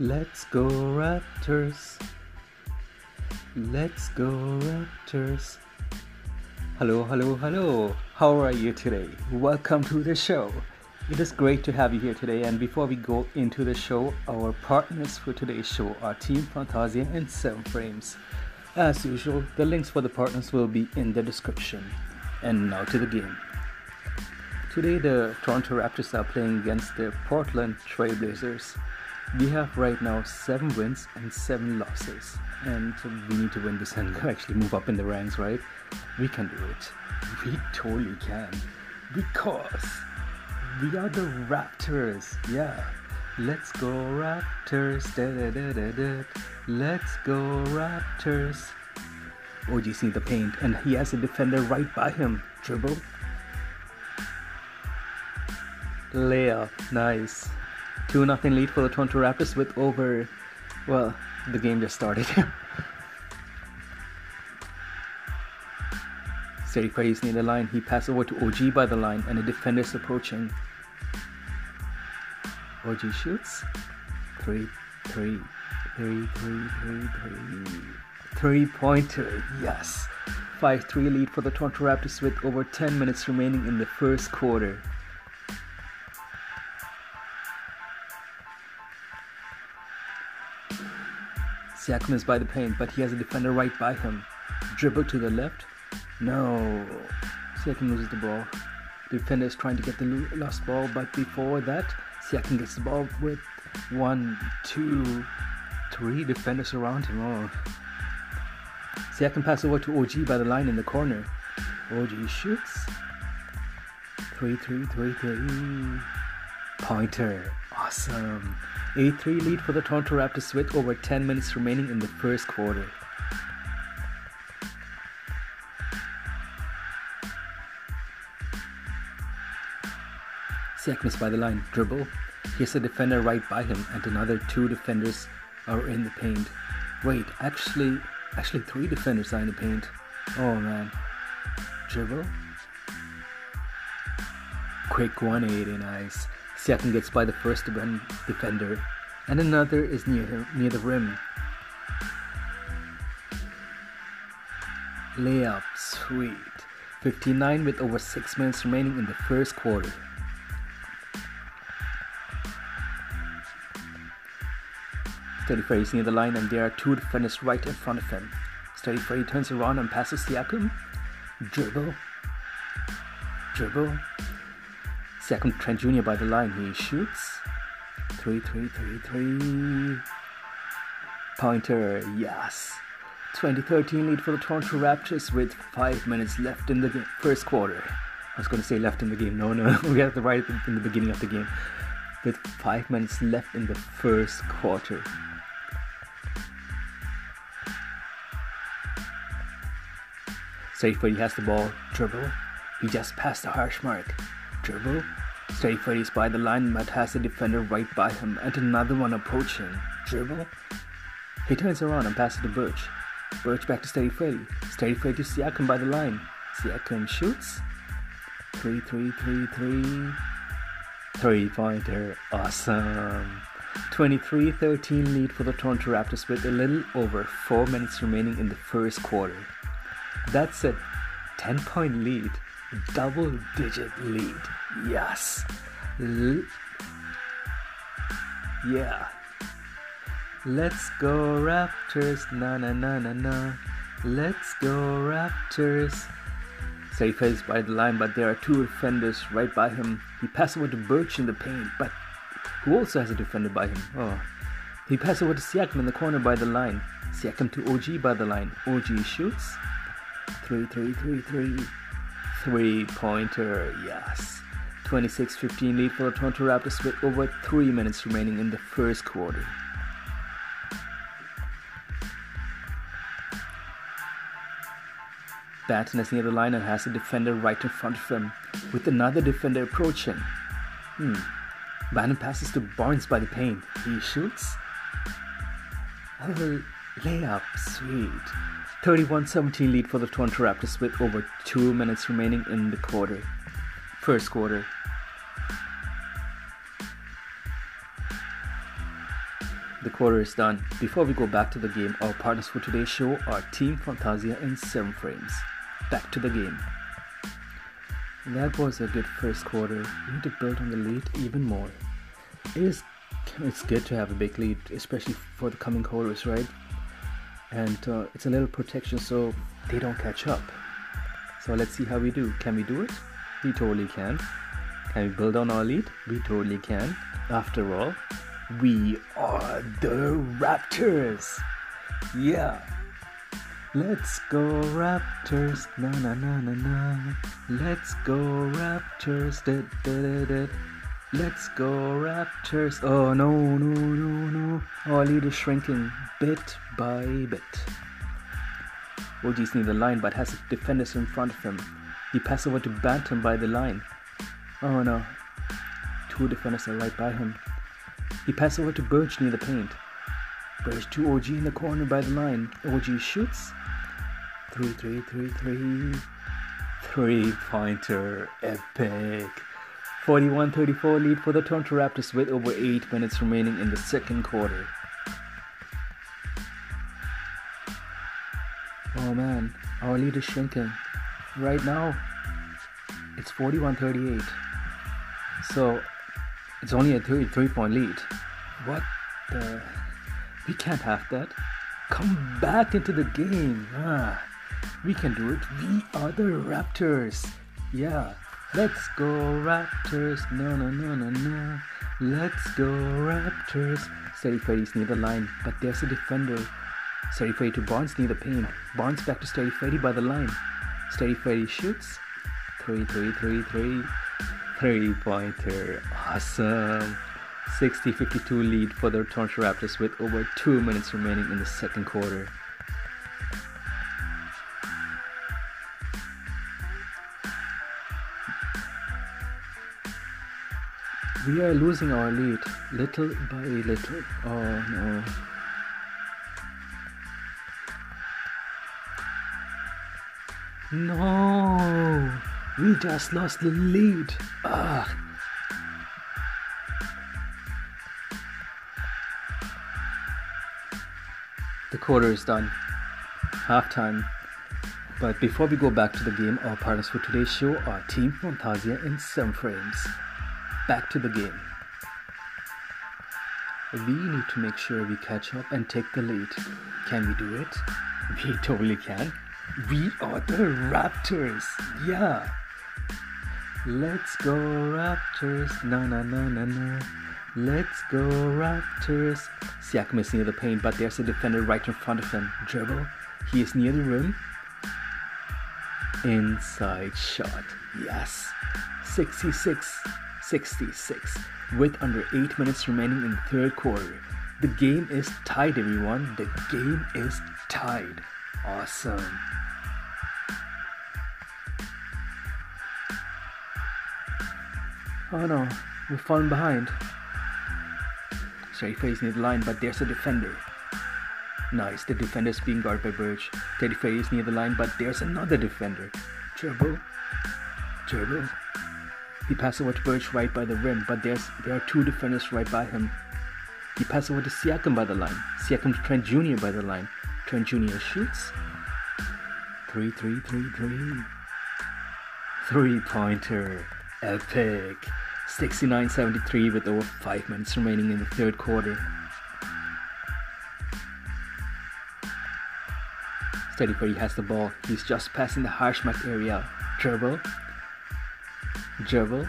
Let's go Raptors. Let's go Raptors. Hello, hello, hello. How are you today? Welcome to the show. It is great to have you here today. And before we go into the show, our partners for today's show are Team Fantasia and 7 Frames. As usual, the links for the partners will be in the description. And now to the game. Today, the Toronto Raptors are playing against the Portland Trailblazers. We have right now seven wins and seven losses, and we need to win this and actually move up in the ranks, right? We can do it. We totally can. Because we are the Raptors. Yeah. Let's go Raptors. Da, da, da, da, da. Let's go Raptors. OG's in the paint and he has a defender right by him. Dribble. Layup. Nice. 2 nothing lead for the Toronto Raptors with over. Well, the game just started. Steady Freddy's near the line. He passes over to OG by the line, and the defender's approaching. OG shoots. Three, three, three, three, three, three. Three pointer, yes. 5 3 lead for the Toronto Raptors with over 10 minutes remaining in the first quarter. Siakam is by the paint, but he has a defender right by him. Dribble to the left. No. Siakam loses the ball. The defender is trying to get the lost ball, but before that, Siakam gets the ball with one, two, three defenders around him. Oh. Siakam passes over to OG by the line in the corner. OG shoots. Three, three, three, three. Pointer. Awesome. A 3 lead for the Toronto Raptors with over 10 minutes remaining in the first quarter. Siakam is by the line, dribble. Here's a defender right by him, and another two defenders are in the paint. Wait, actually, actually three defenders are in the paint. Oh man, dribble. Quick 180, nice. Siakam gets by the first defender, and another is near him, near the rim. Layup, sweet. 59 with over 6 minutes remaining in the first quarter. Steady Freddy is near the line and there are two defenders right in front of him. Steady Freddy turns around and passes Siakam. Dribble. Dribble. Second Trent Jr. by the line. He shoots. Three, three, three, three. Pointer, yes. 2013 lead for the Toronto Raptors with five minutes left in the first quarter. I was going to say left in the game. No, no, we got the right in the beginning of the game. With five minutes left in the first quarter. Safe, he has the ball. Dribble. He just passed the hash mark dribble. Steady Freddy's by the line but has a defender right by him and another one approaching. Dribble. He turns around and passes to Birch. Birch back to Steady Freddy. Steady Freddy to Siakam by the line. Siakam shoots. Three, three, three, three. Three pointer. Awesome. 23 13 lead for the Toronto Raptors with a little over 4 minutes remaining in the first quarter. That's a 10 point lead double digit lead. Yes. L- yeah. Let's go Raptors. Na na na na na. Let's go Raptors. Safe is by the line, but there are two defenders right by him. He passes over to Birch in the paint, but who also has a defender by him? Oh. He passes over to Siakam in the corner by the line. Siakam to OG by the line. OG shoots. Three, three, three, three. Three pointer, yes. 26 15 lead for the Toronto Raptors with over 3 minutes remaining in the first quarter. Banton is near the line and has a defender right in front of him, with another defender approaching. Hmm. Banton passes to Barnes by the paint. He shoots. Oh, layup, sweet. 31-17 lead for the Toronto Raptors with over 2 minutes remaining in the quarter. First quarter. The quarter is done. Before we go back to the game, our partners for today's show are Team Fantasia and 7 frames. Back to the game. That was a good first quarter. We need to build on the lead even more. It is it's good to have a big lead, especially for the coming quarters, right? And uh, it's a little protection so they don't catch up. So let's see how we do. Can we do it? We totally can. Can we build on our lead? We totally can. After all, we are the Raptors. Yeah. Let's go Raptors, na na na na na. Let's go Raptors, da da da da. Let's go Raptors. Oh no no no no. Our lead is shrinking bit by bit. OG's near the line but has defenders in front of him. He passes over to Banton by the line. Oh no. Two defenders are right by him. He passes over to Birch near the paint. Birch to OG in the corner by the line. OG shoots. Three, three, three, three. Three pointer. Epic. 41 34 lead for the Toronto Raptors with over 8 minutes remaining in the second quarter. Oh man, our lead is shrinking. Right now, it's 41 38. So, it's only a 33 point lead. What the? We can't have that. Come back into the game. Ah, we can do it. We are the Raptors. Yeah. Let's go Raptors. No, no, no, no, no. Let's go Raptors. Steady Freddy's near the line, but there's a defender. Steady Freddy to Barnes near the paint. Barnes back to Steady Freddy by the line. Steady Freddy shoots. 3 3 3 3 three pointer. Awesome. 60 52 lead for the Toronto Raptors with over two minutes remaining in the second quarter. We are losing our lead little by little. Oh no. No. We just lost the lead. Ugh. The quarter is done. Halftime. But before we go back to the game, our partners for today's show are Team Fantasia in 7 frames. Back to the game. We need to make sure we catch up and take the lead. Can we do it? We totally can. We are the Raptors. Yeah. Let's go Raptors, na na na na na. Let's go Raptors. Siakam is near the paint, but there's a defender right in front of him. Dribble. He is near the rim. Inside shot. Yes. 66 66 with under 8 minutes remaining in the third quarter. The game is tied, everyone. The game is tied. Awesome. Oh no, we've fallen behind. Sorry, face near the line, but there's a defender. Nice, the defender's being guarded by Birch. Teddy Faye is near the line, but there's another defender. Dribble. Dribble. He passes over to Birch right by the rim, but there's there are two defenders right by him. He passes over to Siakam by the line. Siakam to Trent Jr. by the line. Trent Jr. shoots. Three, three, three, three. Three pointer. Epic. 69 73 with over 5 minutes remaining in the third quarter. Steady Freddy has the ball. He's just passing the hash mark area. Dribble. Dribble.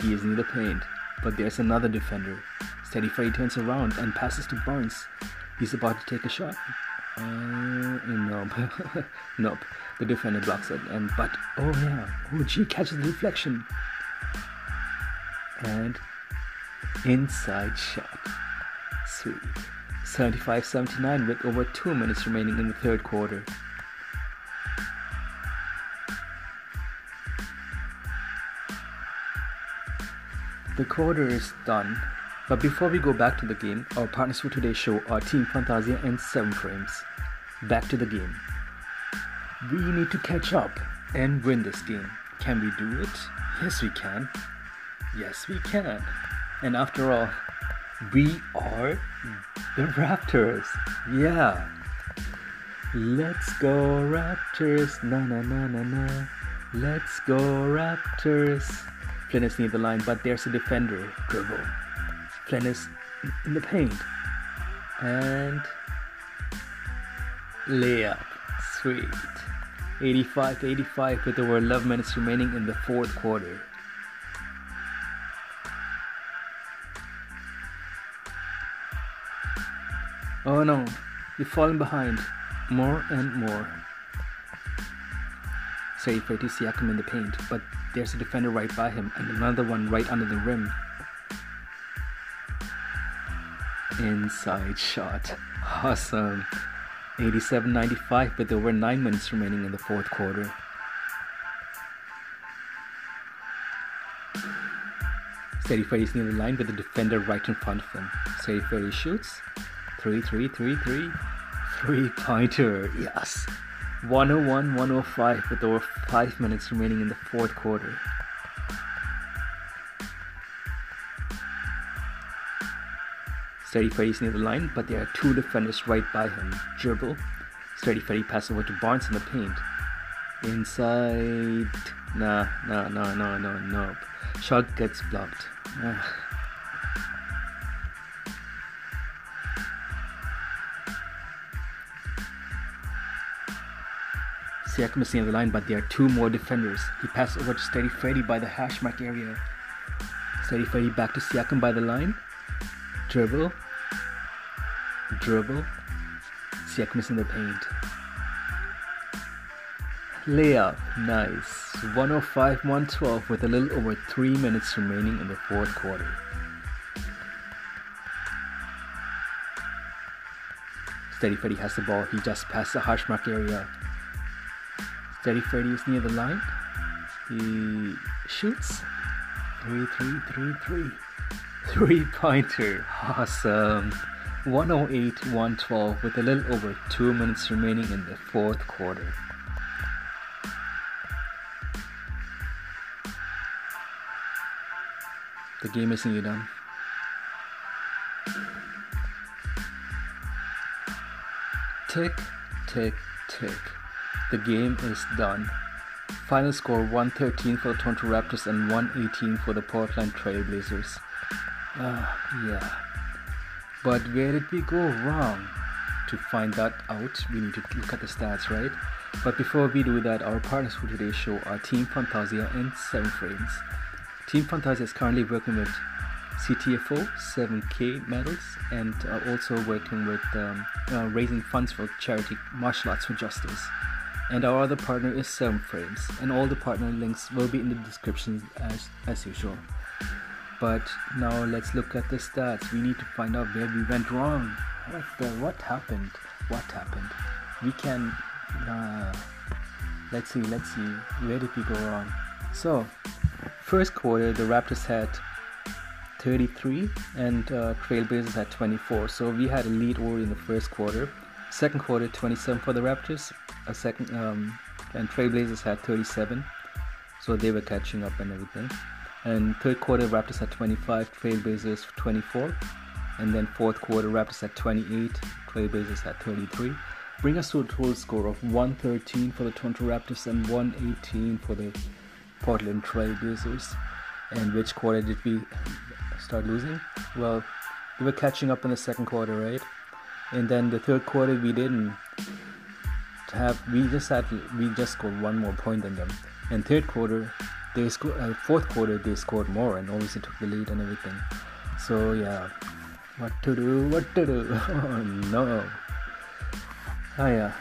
He is near the paint. But there's another defender. Steady Freddy turns around and passes to Barnes. He's about to take a shot. Uh, nope. nope. The defender blocks it. And but oh yeah. OG catches the reflection. and inside shot. Sweet. 75 79 with over 2 minutes remaining in the third quarter. The quarter is done, but before we go back to the game, our partners for today's show are Team Fantasia and 7 frames. Back to the game. We need to catch up and win this game. Can we do it? Yes, we can. Yes, we can. And after all, We are the Raptors. Yeah. Let's go Raptors. Na na na na na. Let's go Raptors. Flynn is near the line, but there's a defender. Dribble. Flynnis in the paint. And layup. Sweet. 85 85 with over 11 minutes remaining in the fourth quarter. Oh no, you've fallen behind more and more. Sorry for to Siakam in the paint, but there's a defender right by him and another one right under the rim. Inside shot. Awesome. 87 95 but there were 9 minutes remaining in the fourth quarter. Steady Freddy's near the line with the defender right in front of him. Steady Freddy shoots. 3 3 3 3. Three pointer. Yes. 101 105 with over 5 minutes remaining in the fourth quarter. Steady Freddy's near the line, but there are two defenders right by him. Dribble. Steady Freddy passes over to Barnes in the paint. Inside. Nah, nah, nah, nah, nah, no. Shot gets blocked. Ah. Siakam is near the line, but there are two more defenders. He passes over to Steady Freddy by the hash mark area. Steady Freddy back to Siakam by the line. Dribble. Dribble. Siakam is in the paint. Layup. Nice. 105 112 with a little over 3 minutes remaining in the fourth quarter. Steady Freddy has the ball. He just passed the hash mark area. Steady Freddy is near the line. He shoots. 3 3 3 3. Three pointer. Awesome. 108 112 with a little over 2 minutes remaining in the fourth quarter. The game is nearly done. Tick, tick, tick. The game is done. Final score 113 for the Toronto Raptors and 118 for the Portland Trailblazers. Ah, yeah. But where did we go wrong? To find that out, we need to look at the stats, right? But before we do that, our partners for today's show are Team Fantasia and 7 Frames. Team Fantasia is currently working with CTFO, 7K medals, and uh, also working with um, uh, raising funds for charity Martial Arts for Justice. And our other partner is 7 Frames, and all the partner links will be in the description as, as usual. But now let's look at the stats. We need to find out where we went wrong. What the? What happened? What happened? We can. Uh, let's see. Let's see. Where did we go wrong? So, first quarter, the Raptors had 33 and uh, Trailblazers had 24. So we had a lead over in the first quarter. Second quarter, 27 for the Raptors. A second, um, and Trailblazers had 37. So they were catching up and everything. And third quarter, Raptors had 25, Trailblazers 24. And then fourth quarter, Raptors had 28, Trailblazers had 33. Bring us to a total score of 113 for the Toronto Raptors and 118 for the Portland Trailblazers. And which quarter did we start losing? Well, we were catching up in the second quarter, right? And then the third quarter, we didn't have. We just had. We just scored one more point than them. And third quarter, they scored. Uh, fourth quarter, they scored more and obviously took the lead and everything. So yeah, what to do? What to do? Oh no. Oh yeah.